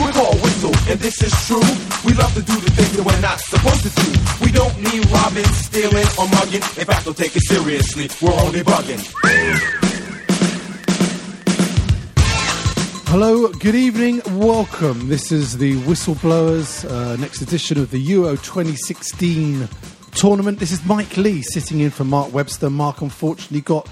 We're called Whistle, and this is true. We love to do the things that we're not supposed to do. We don't mean robbing, stealing, or mugging. In fact, don't take it seriously. We're only bugging. Hello, good evening, welcome. This is the Whistleblowers, uh, next edition of the Euro 2016 tournament. This is Mike Leigh sitting in for Mark Webster. Mark unfortunately got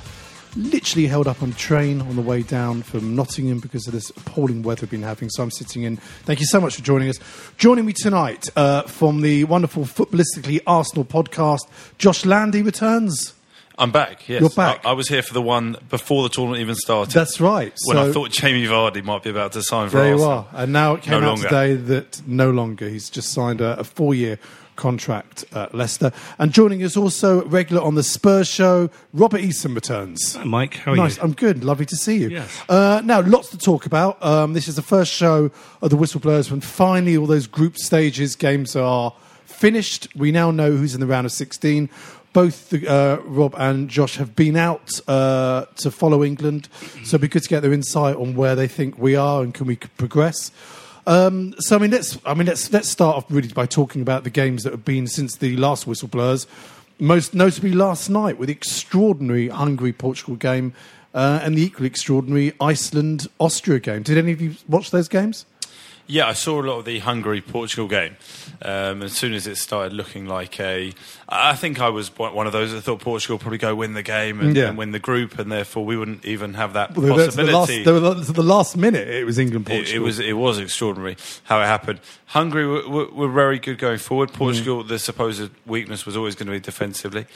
literally held up on a train on the way down from Nottingham because of this appalling weather we've been having. So I'm sitting in. Thank you so much for joining us. Joining me tonight uh, from the wonderful Footballistically Arsenal podcast, Josh Landy returns. I'm back. Yes, You're back. I, I was here for the one before the tournament even started. That's right. when So- I thought Jamie Vardy might be about to sign for There you Arsenal. are. And now it came No out longer. today that no longer. He's just signed a, a four year contract at Leicester. And joining us also regular on the Spurs show, Robert Easom returns. Hi, Mike. How are nice. you? I'm good. Lovely to see you. Yes. Uh, now, lots to talk about. Um, this is the first show of the Whistleblowers when finally all those group stages games are finished. We now know who's in the round of 16. Both the, uh, Rob and Josh have been out uh, to follow England, so it'd be good to get their insight on where they think we are and can we progress. Um, so I mean, let's I mean let's let's start off really by talking about the games that have been since the last Whistleblowers. Most notably last night with the extraordinary Hungary Portugal game uh, and the equally extraordinary Iceland Austria game. Did any of you watch those games? Yeah, I saw a lot of the Hungary Portugal game. Um, as soon as it started looking like a, I think I was one of those that thought Portugal would probably go win the game and, Yeah. and win the group, and therefore we wouldn't even have that Well, that's the last, possibility. the, last, the last minute it was England It, Portugal. it was it was extraordinary how it happened. Hungary were, were, were very good going forward. Portugal, Mm. the supposed weakness was always going to be defensively.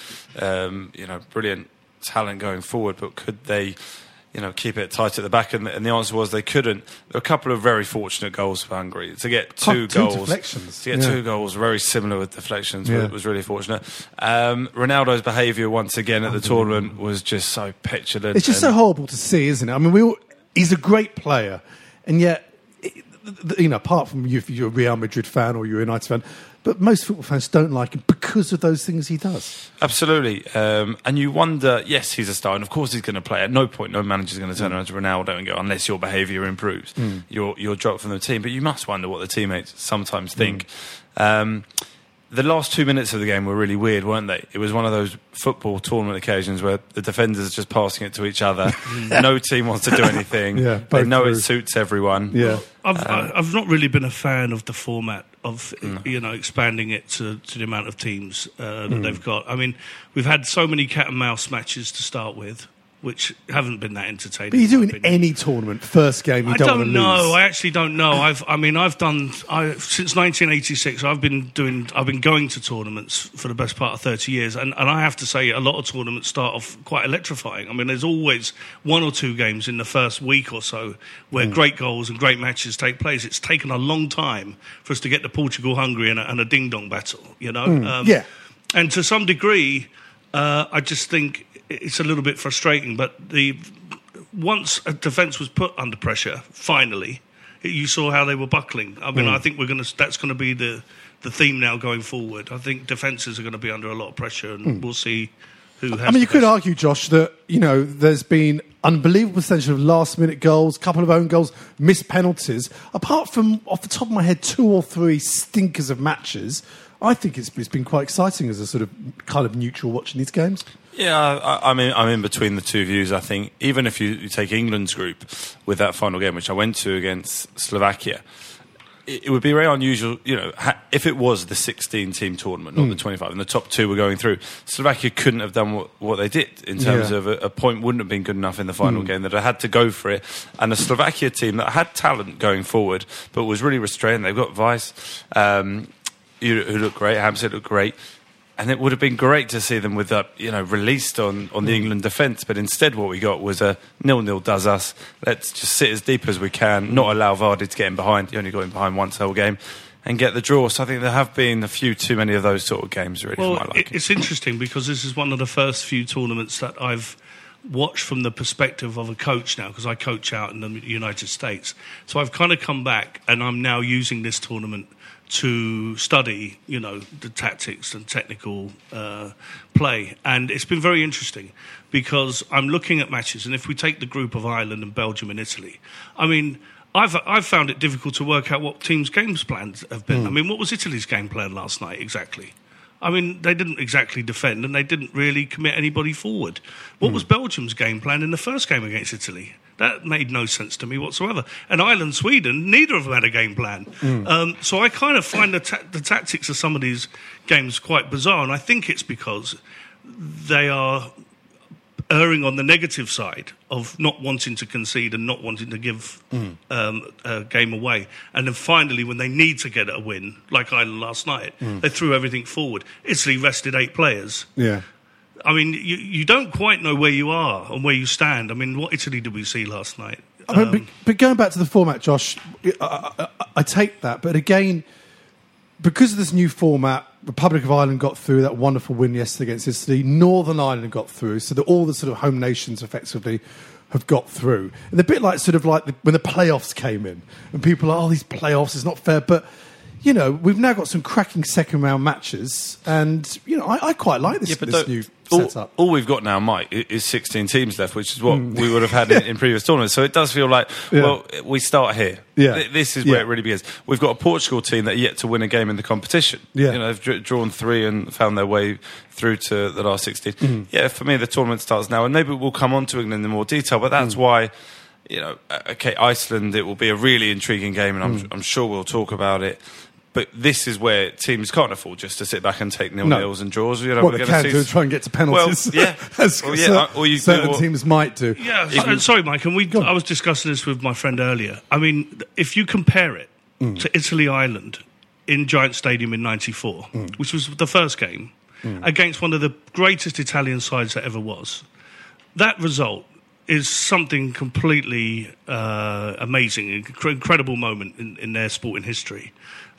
Um, you know, brilliant talent going forward, but could they? You know, keep it tight at the back, and, and the answer was they couldn't. There were a couple of very fortunate goals for Hungary to get two Oh, two goals. deflections, To get yeah. two goals, very similar with deflections, Yeah. was, was really fortunate. Um, Ronaldo's behaviour once again at the tournament was just so petulant. It's just so horrible to see, isn't it? I mean, we all, he's a great player, and yet, it- th- th- you know, apart from you, if you're a Real Madrid fan or you're a United fan, but most football fans don't like him because of those things he does. Absolutely. Um, and you wonder, yes, he's a star, and of course he's going to play. At no point, no manager's going to turn around to Ronaldo and go, unless your behaviour improves, Mm. you're, you're dropped from the team. But you must wonder what the teammates Mm. sometimes think. Um, the last two minutes of the game were really weird, weren't they? It was one of those football tournament occasions where the defenders are just passing it to each other. no team wants to do anything. Yeah, they know through. it suits everyone. Yeah. I've, Um, I've not really been a fan of the format of Mm. you know expanding it to, to the amount of teams uh, that Mm. they've got. I mean, we've had so many cat and mouse matches to start with, which haven't been that entertaining. But you do in any tournament, first game, you I don't, don't, want to know. lose. I actually don't know. I've, I mean, I've done. I since 1986. I've been doing. I've been going to tournaments for the best part of 30 years, and, and I have to say, a lot of tournaments start off quite electrifying. I mean, there's always one or two games in the first week or so where Mm. great goals and great matches take place. It's taken a long time for us to get to Portugal, Hungary, and a, and a ding dong battle. You know. Mm, yeah. And to some degree, uh, I just think it's a little bit frustrating. But the once a defence was put under pressure, finally, you saw how they were buckling. I mean, Mm. I think we're going to. That's going to be the the theme now going forward. I think defences are going to be under a lot of pressure, and Mm. we'll see who has. I mean, you could best- argue, Josh, that you know there's been unbelievable percentage of last-minute goals, couple of own goals, missed penalties. Apart from off the top of my head, two or three stinkers of matches. I think it's, it's been quite exciting as a sort of kind of neutral watching these games. Yeah, I, I mean, I'm in between the two views. I think even if you, you take England's group with that final game, which I went to against Slovakia, it, it would be very unusual. You know, ha, if it was the 16 team tournament, not Mm. the 25, and the top two were going through, Slovakia couldn't have done what, what they did in terms Yeah. of a, a point wouldn't have been good enough in the final Mm. game. That I had to go for it, and a Slovakia team that had talent going forward, but was really restrained. They've got Weiss, um, who, who looked great. Hamsik looked great. And it would have been great to see them with that, you know, released on, on the mm. England defence. But instead, what we got was a nil-nil does us. Let's just sit as deep as we can, not allow Vardy to get in behind. He only got in behind once the whole game, and get the draw. So I think there have been a few too many of those sort of games, really, Well, for my it, liking. it's interesting because this is one of the first few tournaments that I've watched from the perspective of a coach now, because I coach out in the United States. So I've kind of come back and I'm now using this tournament to study, you know, the tactics and technical uh, play. And it's been very interesting because I'm looking at matches, and if we take the group of Ireland and Belgium and Italy, I mean, I've, I've found it difficult to work out what teams' games plans have been. Mm. I mean, what was Italy's game plan last night exactly? I mean, they didn't exactly defend and they didn't really commit anybody forward. What was Belgium's game plan in the first game against Italy? That made no sense to me whatsoever. And Ireland, Sweden, neither of them had a game plan. Mm. Um, so I kind of find the, ta- the tactics of some of these games quite bizarre, and I think it's because they are erring on the negative side of not wanting to concede and not wanting to give Mm. um, a game away. And then finally, when they need to get a win, like Ireland last night, Mm. they threw everything forward. Italy rested eight players. Yeah. I mean, you, you don't quite know where you are and where you stand. I mean, what Italy did we see last night? Um, but, but going back to the format, Josh, I, I, I take that. But again, because of this new format, Republic of Ireland got through that wonderful win yesterday against Italy. Northern Ireland got through, so that all the sort of home nations effectively have got through. And a bit like sort of like the, when the playoffs came in, and people are, oh, these playoffs is not fair, but. You know, we've now got some cracking second round matches, and you know, I, I quite like this, Yeah, but this new all, setup. all we've got now, Mike, is 16 teams left, which is what we would have had in, in previous tournaments. So it does feel like. Yeah. well, we start here. Yeah. This is where it really begins. We've got a Portugal team that are yet to win a game in the competition. Yeah. You know, they've drawn three and found their way through to the last 16. Mhm. Yeah, for me, the tournament starts now. And maybe we'll come on to England in more detail, but that's why. You know, uh, okay, Iceland. It will be a really intriguing game, and I'm, Mm. I'm sure we'll talk about it. But this is where teams can't afford just to sit back and take nil nils and draws. You know, what we're they gonna can see do is try and get to penalties. Well, yeah. As Well, yeah, cer- uh, or you do certain what- teams might do. Yeah, so- sorry, Mike. And we, I was discussing this with my friend earlier. I mean, if you compare it Mm. to Italy Ireland in Giant Stadium in '94, Mm. which was the first game, against one of the greatest Italian sides that ever was, that result is something completely uh, amazing, an incredible moment in, in their sporting history.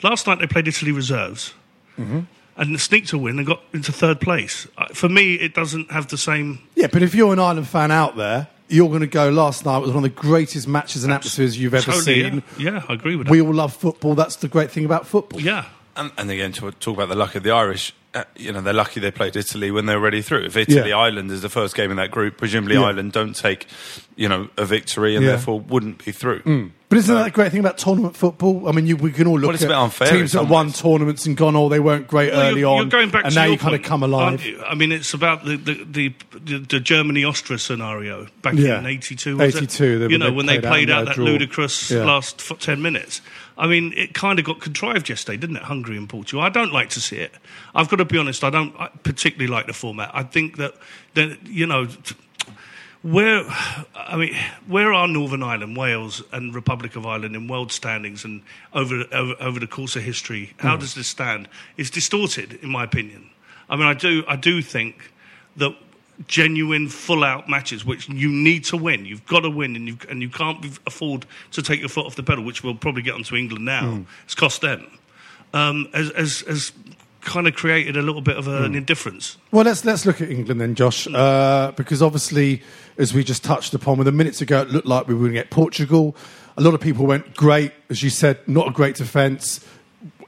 Last night they played Italy reserves Mm-hmm. and sneaked a win and got into third place. Uh, For me, it doesn't have the same Yeah, but if you're an Ireland fan out there, you're going to go. Last night was one of the greatest matches and atmospheres you've ever Totally, seen. Yeah. yeah, I agree with that. We all love football. That's the great thing about football. Yeah. And, and again, to talk about the luck of the Irish, uh, you know, they're lucky they played Italy when they're already through. If Italy, Yeah. Ireland is the first game in that group, presumably Yeah. Ireland don't take, you know, a victory and Yeah. therefore wouldn't be through. Mm. But isn't that a great thing about tournament football? I mean, you, we can all look Well, it's a at bit unfair teams that won tournaments and gone, oh, they weren't great Well, early you're, on, You're going back and to now you kind of come alive. I mean, it's about the the, the, the, the Germany Austria scenario back Yeah. in '82. was it? 82, they- you know, when they played out out that draw. ludicrous Yeah. last ten minutes. I mean, it kind of got contrived yesterday, didn't it? Hungary and Portugal. I don't like to see it. I've got to be honest. I don't particularly like the format. I think that that you know. t- where, I mean, where are Northern Ireland, Wales, and Republic of Ireland in world standings and over over, over the course of history? How Mm. does this stand? It's distorted, in my opinion. I mean, I do I do think that genuine full out matches, which you need to win, you've got to win, and you and you can't afford to take your foot off the pedal, which we'll probably get onto England now. Mm. It's cost them. Um, as, as as kind of created a little bit of an indifference. Well, let's let's look at England then, Josh, uh, because obviously, as we just touched upon, with a minutes ago, it looked like we were going to get Portugal. A lot of people went great, as you said, not a great defence.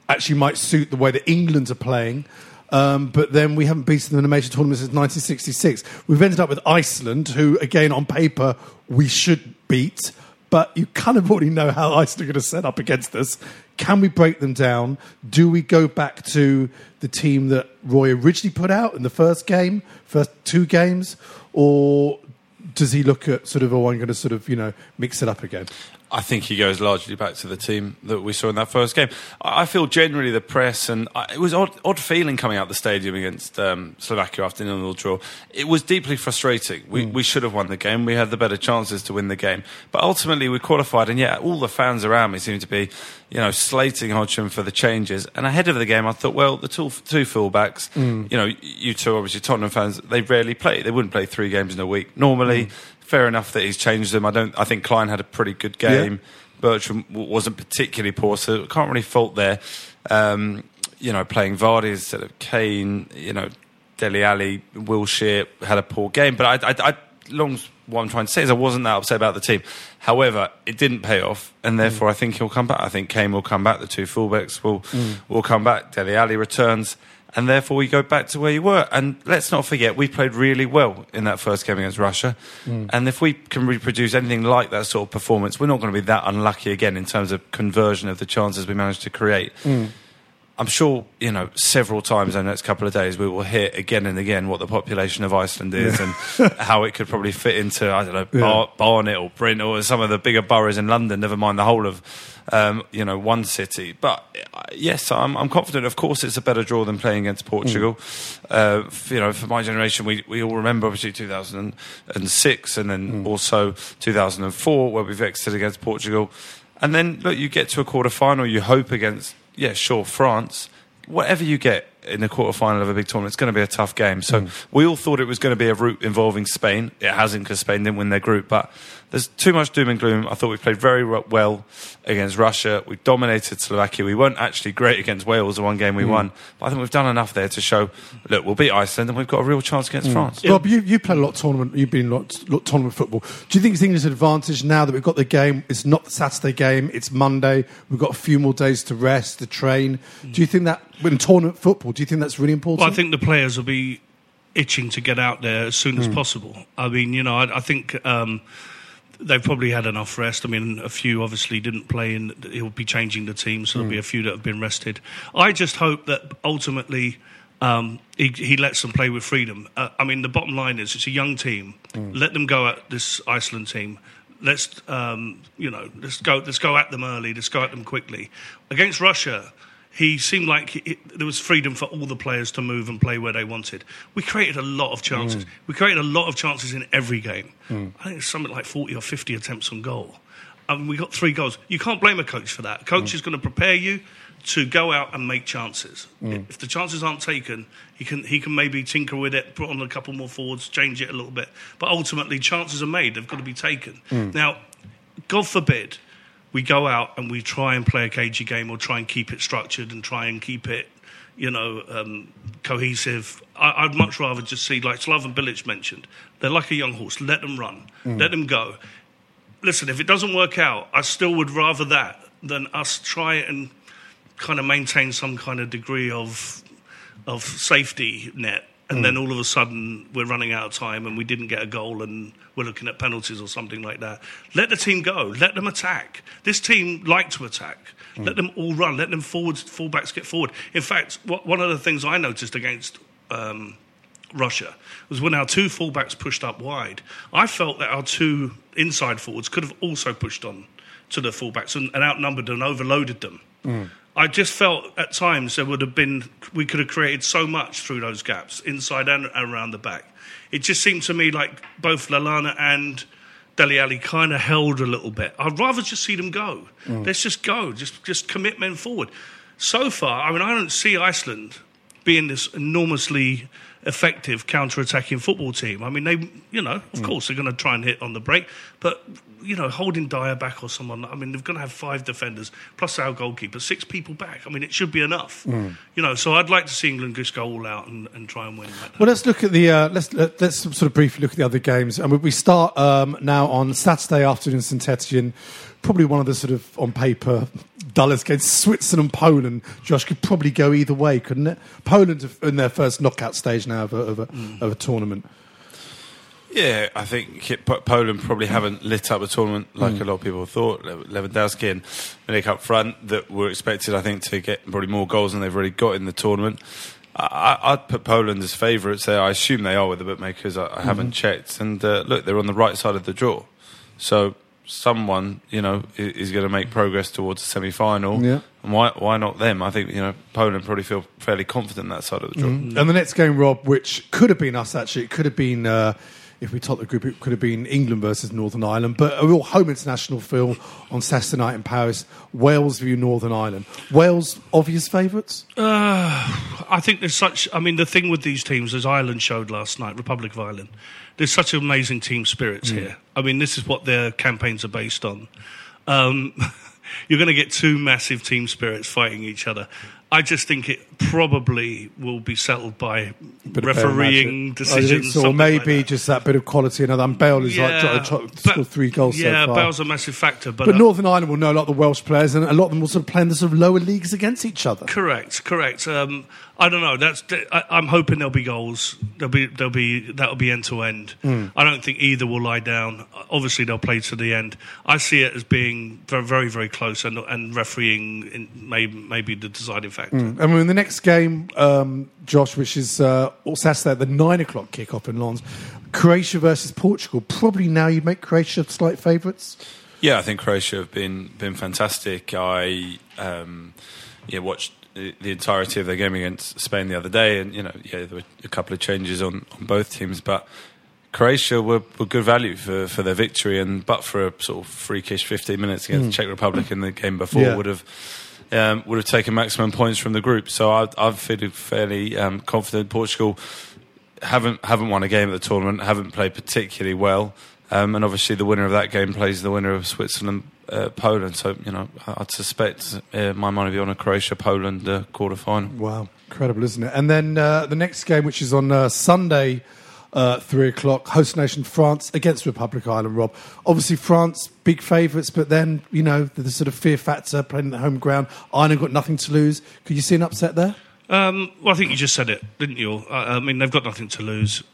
Actually, might suit the way that England are playing. Um, but then we haven't beaten them in a major tournament since 1966. We've ended up with Iceland, who, again, on paper, we should beat. But you kind of already know how Iceland are going to set up against us. Can we break them down? Do we go back to the team that Roy originally put out in the first game, first two games? Or does he look at sort of, oh, I'm going to sort of, you know, mix it up again? I think he goes largely back to the team that we saw in that first game. I feel generally the press and I, it was odd, odd feeling coming out the stadium against um, Slovakia after the nil draw. It was deeply frustrating. We, mm. we should have won the game. We had the better chances to win the game, but ultimately we qualified. And yet all the fans around me seemed to be, you know, slating Hodgson for the changes. And ahead of the game, I thought, well, the two, two fullbacks, mm. you know, you two obviously Tottenham fans, they rarely play. They wouldn't play three games in a week normally mm. Fair enough that he's changed them. I don't. I think Clyne had a pretty good game. Bertrand w- wasn't particularly poor, so can't really fault there. Um, you know, playing Vardy instead of Kane. You know, Dele Alli, Wilshere had a poor game, but I, I, I long what I'm trying to say is I wasn't that upset about the team. However, it didn't pay off, and therefore I think he'll come back. I think Kane will come back. The two fullbacks will will come back. Dele Alli returns. And therefore, we go back to where you were. And let's not forget, we played really well in that first game against Russia. Mm. And if we can reproduce anything like that sort of performance, we're not going to be that unlucky again in terms of conversion of the chances we managed to create. Mm. I'm sure, you know, several times in the next couple of days we will hear again and again what the population of Iceland is and how it could probably fit into, I don't know, Bar- Barnet or Brent or some of the bigger boroughs in London, never mind the whole of, um, you know, one city. But uh, yes, I'm, I'm confident. Of course, it's a better draw than playing against Portugal. Uh, f- you know, for my generation, we, we all remember obviously 2006 and then also 2004 where we've exited against Portugal. And then, look, you get to a quarter final, you hope against, yeah, sure, France. Whatever you get in the quarter final of a big tournament, it's going to be a tough game. So we all thought it was going to be a route involving Spain. It hasn't because Spain didn't win their group. But there's too much doom and gloom. I thought we played very well against Russia. We dominated Slovakia. We weren't actually great against Wales, the one game we mm. won. But I think we've done enough there to show, look, we'll beat Iceland and we've got a real chance against mm. France. Rob, you, you played a lot of tournament. You've been a lot, lot of tournament football. Do you think it's England's advantage now that we've got the game? It's not the Saturday game. It's Monday. We've got a few more days to rest, to train. Mm. Do you think that in tournament football? Do you think that's really important? Well, I think the players will be itching to get out there as soon as possible. I mean, you know, I, I think um, they've probably had enough rest. I mean, a few obviously didn't play, and he'll be changing the team, so there'll be a few that have been rested. I just hope that ultimately. Um, he, he lets them play with freedom. Uh, I mean, the bottom line is it's a young team. Let them go at this Iceland team. Let's um, you know, let's go. Let's go at them early. Let's go at them quickly. Against Russia, he seemed like he, there was freedom for all the players to move and play where they wanted. We created a lot of chances. Mm. We created a lot of chances in every game. Mm. I think it's something like 40 or 50 attempts on goal. And we got three goals. You can't blame a coach for that. A coach mm. is going to prepare you to go out and make chances. If the chances aren't taken, he can he can maybe tinker with it, put on a couple more forwards, change it a little bit. But ultimately, chances are made. They've got to be taken. Now, God forbid we go out and we try and play a cagey game or try and keep it structured and try and keep it, you know, um, cohesive. I, I'd much rather just see, like Slaven Bilic mentioned, they're like a young horse. Let them run, let them go. Listen, if it doesn't work out, I still would rather that than us try and kind of maintain some kind of degree of of safety net. And then hmm. all of a sudden, we're running out of time and we didn't get a goal and we're looking at penalties or something like that. Let the team go. Let them attack. This team like to attack. Hmm. Let them all run. Let them forwards, fullbacks get forward. In fact, what, one of the things I noticed against um, Russia was when our two fullbacks pushed up wide. I felt that our two inside forwards could have also pushed on to the fullbacks and, and outnumbered and overloaded them. Hmm. I just felt at times there would have been we could have created so much through those gaps inside and around the back. It just seemed to me like both Lallana and Dele Alli kind of held a little bit. I'd rather just see them go. Mm. Let's just go. Just just commit men forward. So far, I mean, I don't see Iceland being this enormously effective counter-attacking football team. I mean, they, you know, of course they're going to try and hit on the break, but you know, holding Dier back or someone. I mean, they're going to have five defenders plus our goalkeeper, six people back. I mean, it should be enough. Mm. You know, so I'd like to see England just go all out and, and try and win. Like Well, let's look at the uh, let's let, let's sort of briefly look at the other games, and we- we start um, now on Saturday afternoon, St Etienne. Probably one of the sort of on paper dullest against Switzerland, and Poland. Josh could probably go either way, couldn't it? Poland in their first knockout stage now of a, of a, of a tournament. Yeah, I think Poland probably haven't lit up the tournament like Mm. a lot of people thought. Lewandowski and Milik up front that were expected, I think, to get probably more goals than they've already got in the tournament. I, I'd put Poland as favourites there. I assume they are with the bookmakers. I, I haven't Mhm. checked. And uh, look, they're on the right side of the draw. So someone, you know, is going to make progress towards the semi-final. Yeah. And why, why not them? I think, you know, Poland probably feel fairly confident in that side of the draw. Mm. And the next game, Rob, which could have been us actually, it could have been, uh, if we topped the group, it could have been England versus Northern Ireland. But a real home international feel on Saturday night in Paris. Wales view Northern Ireland. Wales, obvious favourites? Uh, I think there's such. I mean, the thing with these teams, as Ireland showed last night, Republic of Ireland, there's such amazing team spirits Mm. here. I mean, this is what their campaigns are based on. Um, you're going to get two massive team spirits fighting each other. I just think it probably will be settled by refereeing magic. You think decisions. so? Or something like maybe just that bit of quality. And Bale is like trying to score three goals yeah, so far. Bale's a massive factor, but, but uh, Northern Ireland will know a lot of the Welsh players, and a lot of them will sort of play in the sort of lower leagues against each other. Correct, correct. Um, I don't know. That's. I, I'm hoping there'll be goals. There'll be. There'll be. That'll be end to end. Mm. I don't think either will lie down. Obviously, they'll play to the end. I see it as being very, very, very close, and and refereeing in, may, maybe the deciding factor. Mm. And in the next game, um, Josh, which is uh, Saturday at the nine o'clock kickoff in Lens, Croatia versus Portugal. Probably now you'd make Croatia slight favourites. Yeah, I think Croatia have been been fantastic. I um, yeah watched the, the entirety of their game against Spain the other day, and you know yeah there were a couple of changes on, on both teams, but Croatia were, were good value for, for their victory, and but for a sort of freakish 15 minutes against Mm. Czech Republic in the game before Yeah. would have. Um, would have taken maximum points from the group, so I, I've feeling fairly um, confident. Portugal haven't haven't won a game at the tournament, haven't played particularly well, um, and obviously the winner of that game plays the winner of Switzerland uh, Poland. So you know I'd suspect uh, my money would be on a Croatia Poland uh, quarter final. Wow, incredible, isn't it? And then uh, the next game, which is on uh, Sunday, uh, three o'clock, host nation France against Republic of Ireland. Rob, obviously France big favourites, but then you know the, the sort of fear factor playing at the home ground. Ireland got nothing to lose. Could you see an upset there? Um, well, I think you just said it, didn't you? I, I mean, they've got nothing to lose.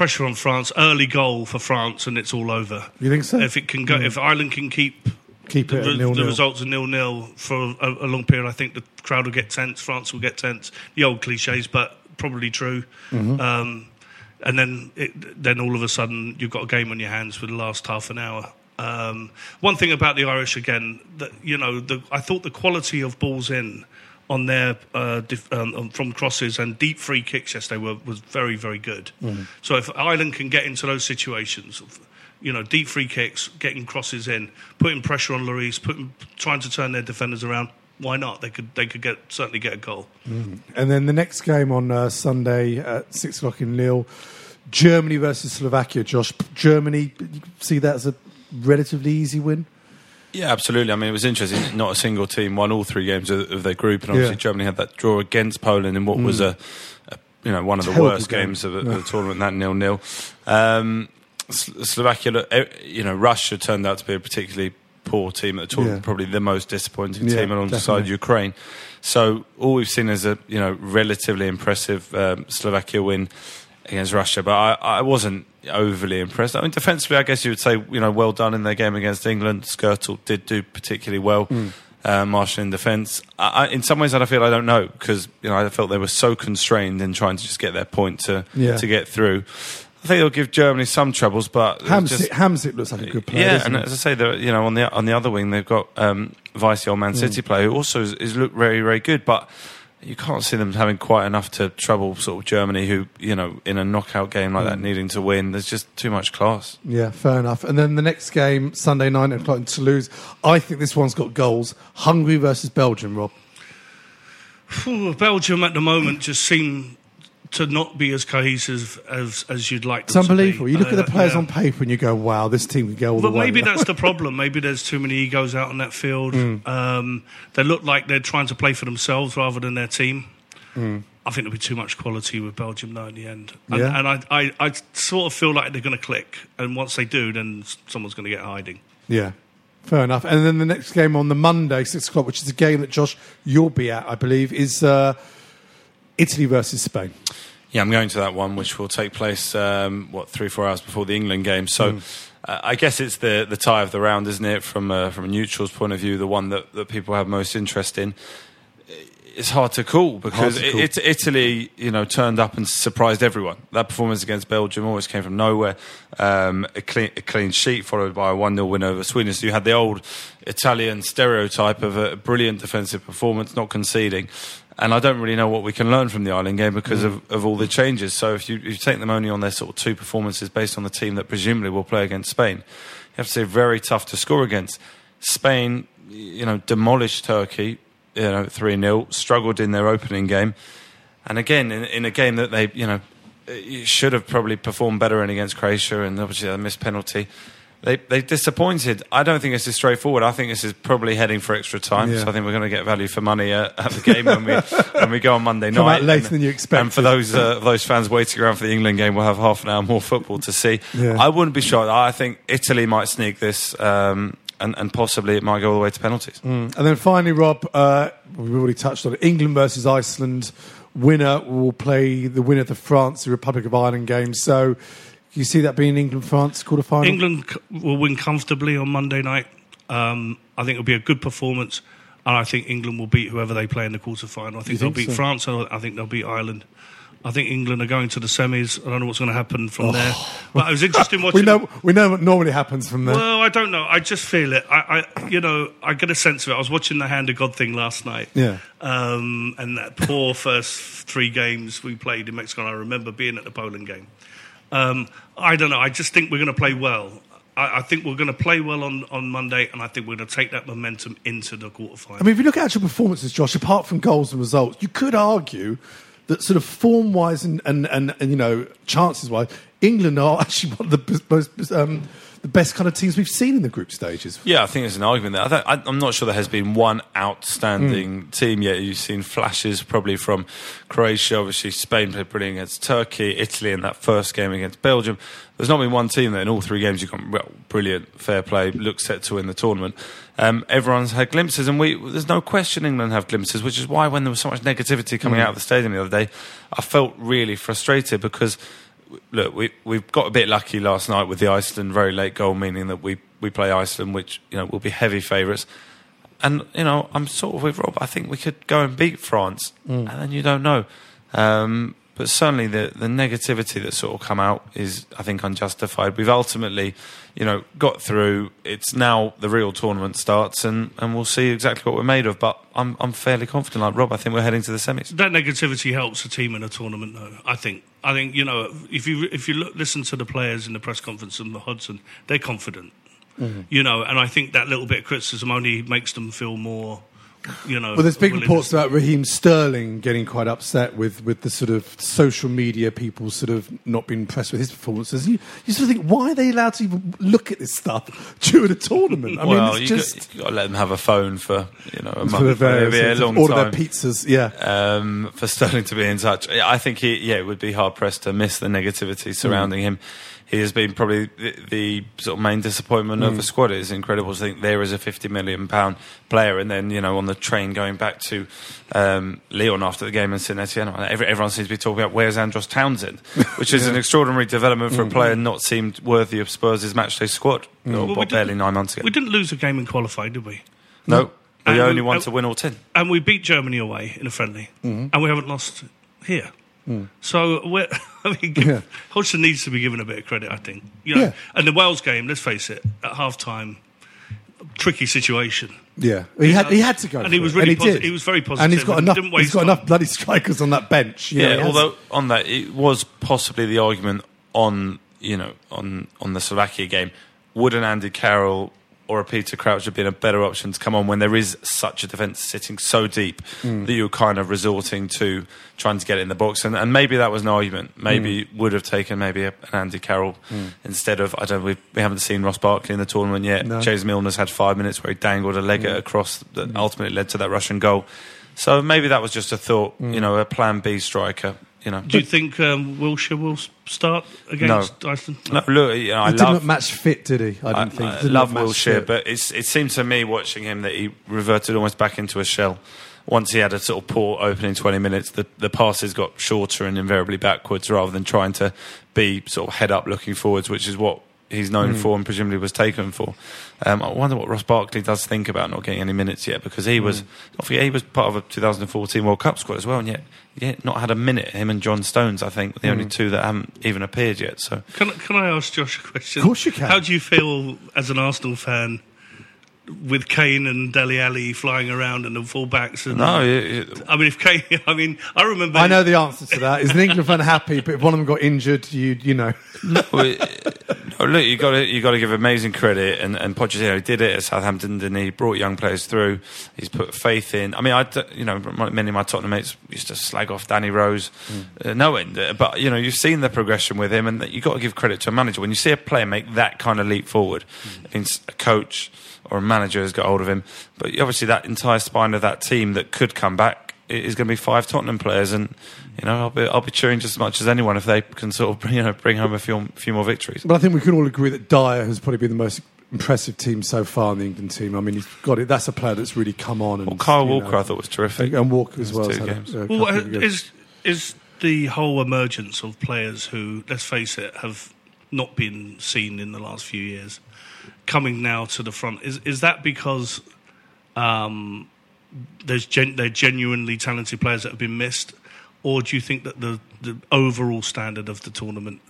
Pressure on France, early goal for France, and it's all over. You think so? If it can go, Mm. if Ireland can keep Keep the, re- nil the nil. results are nil nil for a, a long period, I think the crowd will get tense. France will get tense. The old cliches, but probably true. Mhm. Um, and then, it, then all of a sudden, you've got a game on your hands for the last half an hour. Um, one thing about the Irish again, that you know, the, I thought the quality of balls in on their uh, dif- um, um, from crosses and deep free kicks yesterday were, was very very good. Mhm. So if Ireland can get into those situations, of, you know, deep free kicks, getting crosses in, putting pressure on Lloris, putting trying to turn their defenders around, why not? They could they could get certainly get a goal. Mm. And then the next game on uh, Sunday at six o'clock in Lille, Germany versus Slovakia. Josh, Germany, see that as a relatively easy win. Yeah, absolutely. I mean, it was interesting. Not a single team won all three games of, of their group, and obviously Yeah. Germany had that draw against Poland in what Mm. was a, a you know one of the worst game. games of, the- Yeah. of the tournament. That nil nil. Um, Slovakia, eh, you know, Russia turned out to be a particularly poor team at the tournament. Yeah. Probably the most disappointing team alongside definitely. Ukraine. So all we've seen is a you know relatively impressive um, Slovakia win against Russia, but I, I wasn't overly impressed. I mean, defensively, I guess you would say you know well done in their game against England. Skrtel did do particularly well. Mm. Uh, Marshall in defence. In some ways, I feel I don't know because you know I felt they were so constrained in trying to just get their point to Yeah. to get through. I think they'll give Germany some troubles, but Hamsik, Hamsik looks like a good player. yeah, and he? as I say, you know, on the on the other wing, they've got um, Weiss, the old Man Mm. City player, who also is, is looked very very good, but. You can't see them having quite enough to trouble sort of Germany, who you know in a knockout game like that Mm. needing to win. There's just too much class. Yeah, fair enough. And then the next game, Sunday nine o'clock in Toulouse. I think this one's got goals. Hungary versus Belgium. Rob. Phew, Belgium at the moment just seem to not be as cohesive as as you'd like. It's them to be. unbelievable. You look at the Uh, players yeah. on paper and you go, "Wow, this team can go all But the way." But maybe that's the problem. Maybe there's too many egos out on that field. Mm. Um, they look like they're trying to play for themselves rather than their team. Mm. I think there'll be too much quality with Belgium now in the end. And, Yeah. and I, I, I sort of feel like they're going to click. And once they do, then someone's going to get hiding. Yeah, fair enough. And then the next game on the Monday, six o'clock, which is a game that Josh you'll be at, I believe, is uh, Italy versus Spain. Yeah, I'm going to that one, which will take place um, what three four hours before the England game. So. Mm. Uh, I guess it's the, the tie of the round, isn't it? From a, from a neutral's point of view, the one that, that people have most interest in. It's hard to call because to call. It, it, Italy, you know, turned up and surprised everyone. That performance against Belgium always came from nowhere. Um, a, clean, a clean sheet followed by a 1 0 win over Sweden. So you had the old Italian stereotype of a brilliant defensive performance, not conceding. And I don't really know what we can learn from the Ireland game because Mm. of, of all the changes. So if you, if you take them only on their sort of two performances based on the team that presumably will play against Spain, you have to say very tough to score against. Spain, you know, demolished Turkey, you know, 3 0, struggled in their opening game. And again, in, in a game that they, you know, should have probably performed better in against Croatia, and obviously they missed penalty. They they disappointed. I don't think this is straightforward. I think this is probably heading for extra time. Yeah. So I think we're going to get value for money uh, at the game when we when we go on Monday Come night. later And- than you expected. And for those uh, those fans waiting around for the England game, we'll have half an hour more football to see. Yeah. I wouldn't be shocked. I think Italy might sneak this, um, and and possibly it might go all the way to penalties. Mm. And then finally, Rob, uh, we've already touched on it. England versus Iceland. Winner will play the winner of the France, the Republic of Ireland game. So you see that being England France quarter final? England will win comfortably on Monday night. Um, I think it'll be a good performance, and I think England will beat whoever they play in the quarter final. I think You they'll beat so? France, and I think they'll beat Ireland. I think England are going to the semis. I don't know what's going to happen from there, but it was interesting watching. Oh. we know we know what normally happens from there. Well, I don't know. I just feel it. I, I, you know, I get a sense of it. I was watching the Hand of God thing last night. Yeah. Um, and that poor first three games we played in Mexico. And I remember being at the Poland game. Um, I don't know. I just think we're going to play well. I, I think we're going to play well on, on Monday, and I think we're going to take that momentum into the quarterfinal. I mean, if you look at actual performances, Josh, apart from goals and results, you could argue that sort of form wise and, and, and, and you know chances wise, England are actually one of the most um, the best kind of teams we've seen in the group stages. Yeah, I think there's an argument there. I th- I, I'm not sure there has been one outstanding team yet. You've seen flashes probably from Croatia. Obviously, Spain played brilliant against Turkey, Italy in that first game against Belgium. There's not been one team that in all three games you've gone, well, brilliant, fair play, looks set to win the tournament. Um, everyone's had glimpses, and we there's no question England have glimpses, which is why when there was so much negativity coming Mm. out of the stadium the other day, I felt really frustrated because look, we we've got a bit lucky last night with the Iceland very late goal, meaning that we we play Iceland, which you know will be heavy favourites. And you know, I'm sort of with Rob. I think we could go and beat France, Mm. and then you don't know. Um, but certainly, the the negativity that's sort of come out is, I think, unjustified. We've ultimately, you know, got through. It's now the real tournament starts, and, and we'll see exactly what we're made of. But I'm I'm fairly confident, like Rob. I think we're heading to the semis. that negativity helps a team in a tournament, though. I think. I think you know if you if you look, listen to the players in the press conference and the Hodgson, they're confident. Mm-hmm. You know, and I think that little bit of criticism only makes them feel more. You know, Well, there's big reports about Raheem Sterling getting quite upset with, with the sort of social media people sort of not being impressed with his performances. You, you sort of think, why are they allowed to even look at this stuff during a tournament? I well, mean, it's you just got, to let them have a phone for you know a for month, the various- maybe a long order time. their pizzas. Yeah, um, for Sterling to be in touch. I think he, yeah, it would be hard pressed to miss the negativity surrounding him. He has been probably the, the sort of main disappointment of Mm. the squad. It's incredible to think there is a fifty million pound player, and then you know on the train going back to um, Lyon after the game in Saint Etienne, everyone seems to be talking about where's Andros Townsend, which is Yeah. an extraordinary development for Mm. a player not seemed worthy of Spurs' matchday squad. Or, Well, what, barely nine months ago. We didn't lose a game in qualifying, did we? No, we And only we- want to win all ten. And we beat Germany away in a friendly, Mhm. and we haven't lost here. Mm. So we're, I mean, Yeah. Hodgson needs to be given a bit of credit, I think. You know, Yeah. And the Wales game, let's face it, at half time, tricky situation. yeah. He had he had to go, And he for was it, really and he posi- did. he was very and he's got and enough. didn't He's waste got time. enough bloody strikers on that bench. You know, yeah, has- although on that it was possibly the argument on you know on on the Slovakia game. Would an Andy Carroll or a Peter Crouch would have been a better option to come on when there is such a defence sitting so deep Mm. that you're kind of resorting to trying to get it in the box. And, and maybe that was an argument. Maybe would have taken maybe a, an Andy Carroll Mm. instead of I don't. We, we haven't seen Ross Barkley in the tournament yet. No. James Milner's had five minutes where he dangled a leg Mm. across that ultimately led to that Russian goal. So maybe that was just a thought. Mm. You know, a Plan B striker. You know. Do you think um, Wilshere will start against Iceland? No, look, you know, I he did love. not match fit, did he? I I, didn't think. I Did not love match Wilshere, fit. but it's, it seemed to me watching him that he reverted almost back into a shell. Once he had a sort of poor opening 20 minutes, the, the passes got shorter and invariably backwards rather than trying to be sort of head up looking forwards, which is what he's known Mm. for and presumably was taken for. Um, I wonder what Ross Barkley does think about not getting any minutes yet because he was, not forget, he was part of a 2014 World Cup squad as well, and yet, yet not had a minute. Him and John Stones, I think, were the only Mm. two that haven't even appeared yet. So Can, I- can I ask Josh a question? Of course you can. How do you feel as an Arsenal fan with Kane and Dele Alli flying around and the fullbacks? And, No, it- it- I mean, if Kane, I mean, I remember. I know the answer to that. Is an England fan happy? But if one of them got injured, you you know. no, it- no, look, you got to you got to give amazing credit, and and Pochettino did it at Southampton, didn't he? Brought young players through. He's put faith in. I mean, I d- you know many of my Tottenham mates used to slag off Danny Rose, uh, no end. But you know you've seen the progression with him, and you have got to give credit to a manager when you see a player make that kind of leap forward. It means a coach or a manager has got hold of him, but obviously that entire spine of that team that could come back is going to be five Tottenham players, and you know I'll be I'll be cheering just as much as anyone if they can sort of you know bring home a few few more victories. But I think we can all agree that Dier has probably been the most impressive team so far in the England team. I mean, he's got it. That's a player that's really come on. And Well, Kyle Walker know, I thought was terrific. and Walker as well. two has had a- a Well, couple of good- is is the whole emergence of players who, let's face it, have not been seen in the last few years, coming now to the front? Is is that because um, there's gen- they're genuinely talented players that have been missed, or do you think that the the overall standard of the tournament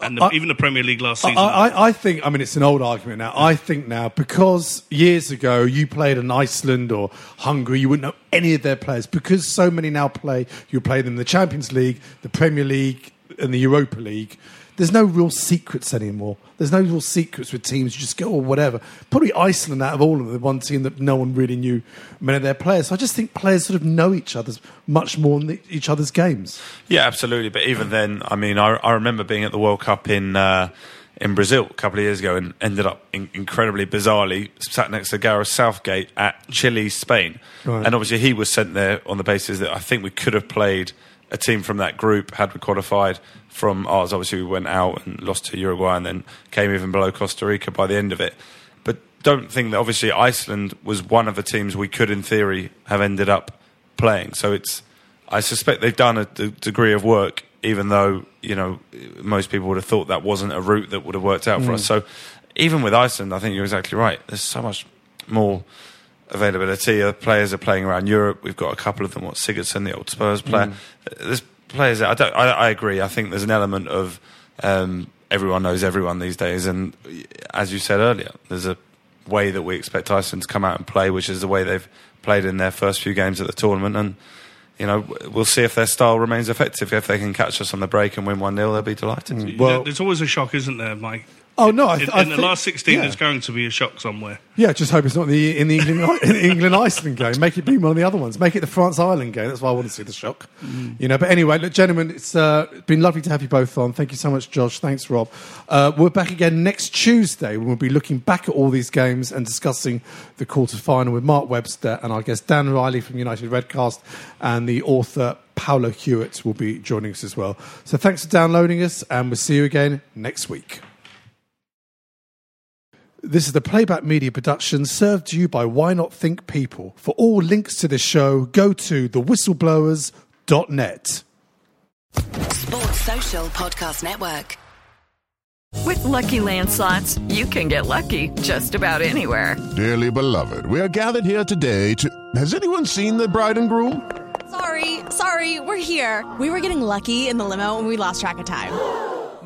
and the, I- even the Premier League last I, season? I, I think, I mean, it's an old argument now. I think now, because years ago you played in Iceland or Hungary, you wouldn't know any of their players. Because so many now play, you play them in the Champions League, the Premier League, and the Europa League. There's no real secrets anymore. There's no real secrets with teams. You just go, or whatever. Probably Iceland out of all of them, the one team that no one really knew many of their players. So I just think players sort of know each other's much more than each other's games. Yeah, absolutely. But even then, I mean, I, I remember being at the World Cup in uh, in Brazil a couple of years ago and ended up in, incredibly bizarrely sat next to Gareth Southgate at Chile, Spain. Right. And obviously, he was sent there on the basis that I think we could have played a team from that group had we qualified from ours. Obviously, we went out and lost to Uruguay and then came even below Costa Rica by the end of it. But don't think that obviously Iceland was one of the teams we could, in theory, have ended up playing. So it's, I suspect they've done a d- degree of work, even though you know most people would have thought that wasn't a route that would have worked out for Mm. us. So even with Iceland, I think you're exactly right. There's so much more availability. Uh, players are playing around Europe. We've got a couple of them. What Sigurdsson, the old Spurs player. Mm. There's players. I, don't, I, I agree. I think there's an element of um, everyone knows everyone these days, and as you said earlier, there's a way that we expect Iceland to come out and play, which is the way they've played in their first few games at the tournament, and. You know, we'll see if their style remains effective. If they can catch us on the break and win 1 0, they'll be delighted. Well- there's always a shock, isn't there, Mike? Oh no! I, In, th- in I the think- last 16, yeah. there's going to be a shock somewhere. Yeah, just hope it's not the in the England in the England Iceland game. Make it be one of the other ones. Make it the France Ireland game. That's why I want to see the shock. You know. But anyway, look, gentlemen, it's uh, been lovely to have you both on. Thank you so much, Josh. Thanks, Rob. Uh, we're back again next Tuesday when we'll be looking back at all these games and discussing the quarter final with Mark Webster and our guest Dan Riley from United Redcast and the author Paolo Hewitt will be joining us as well. So thanks for downloading us, and we'll see you again next week. This is the Playback Media production served to you by Why Not Think People. For all links to this show, go to thewhistleblowers.net. Sports Social Podcast Network. With Lucky Land slots, you can get lucky just about anywhere. Dearly beloved, we are gathered here today to. Has anyone seen the bride and groom? Sorry, sorry, we're here. We were getting lucky in the limo and we lost track of time.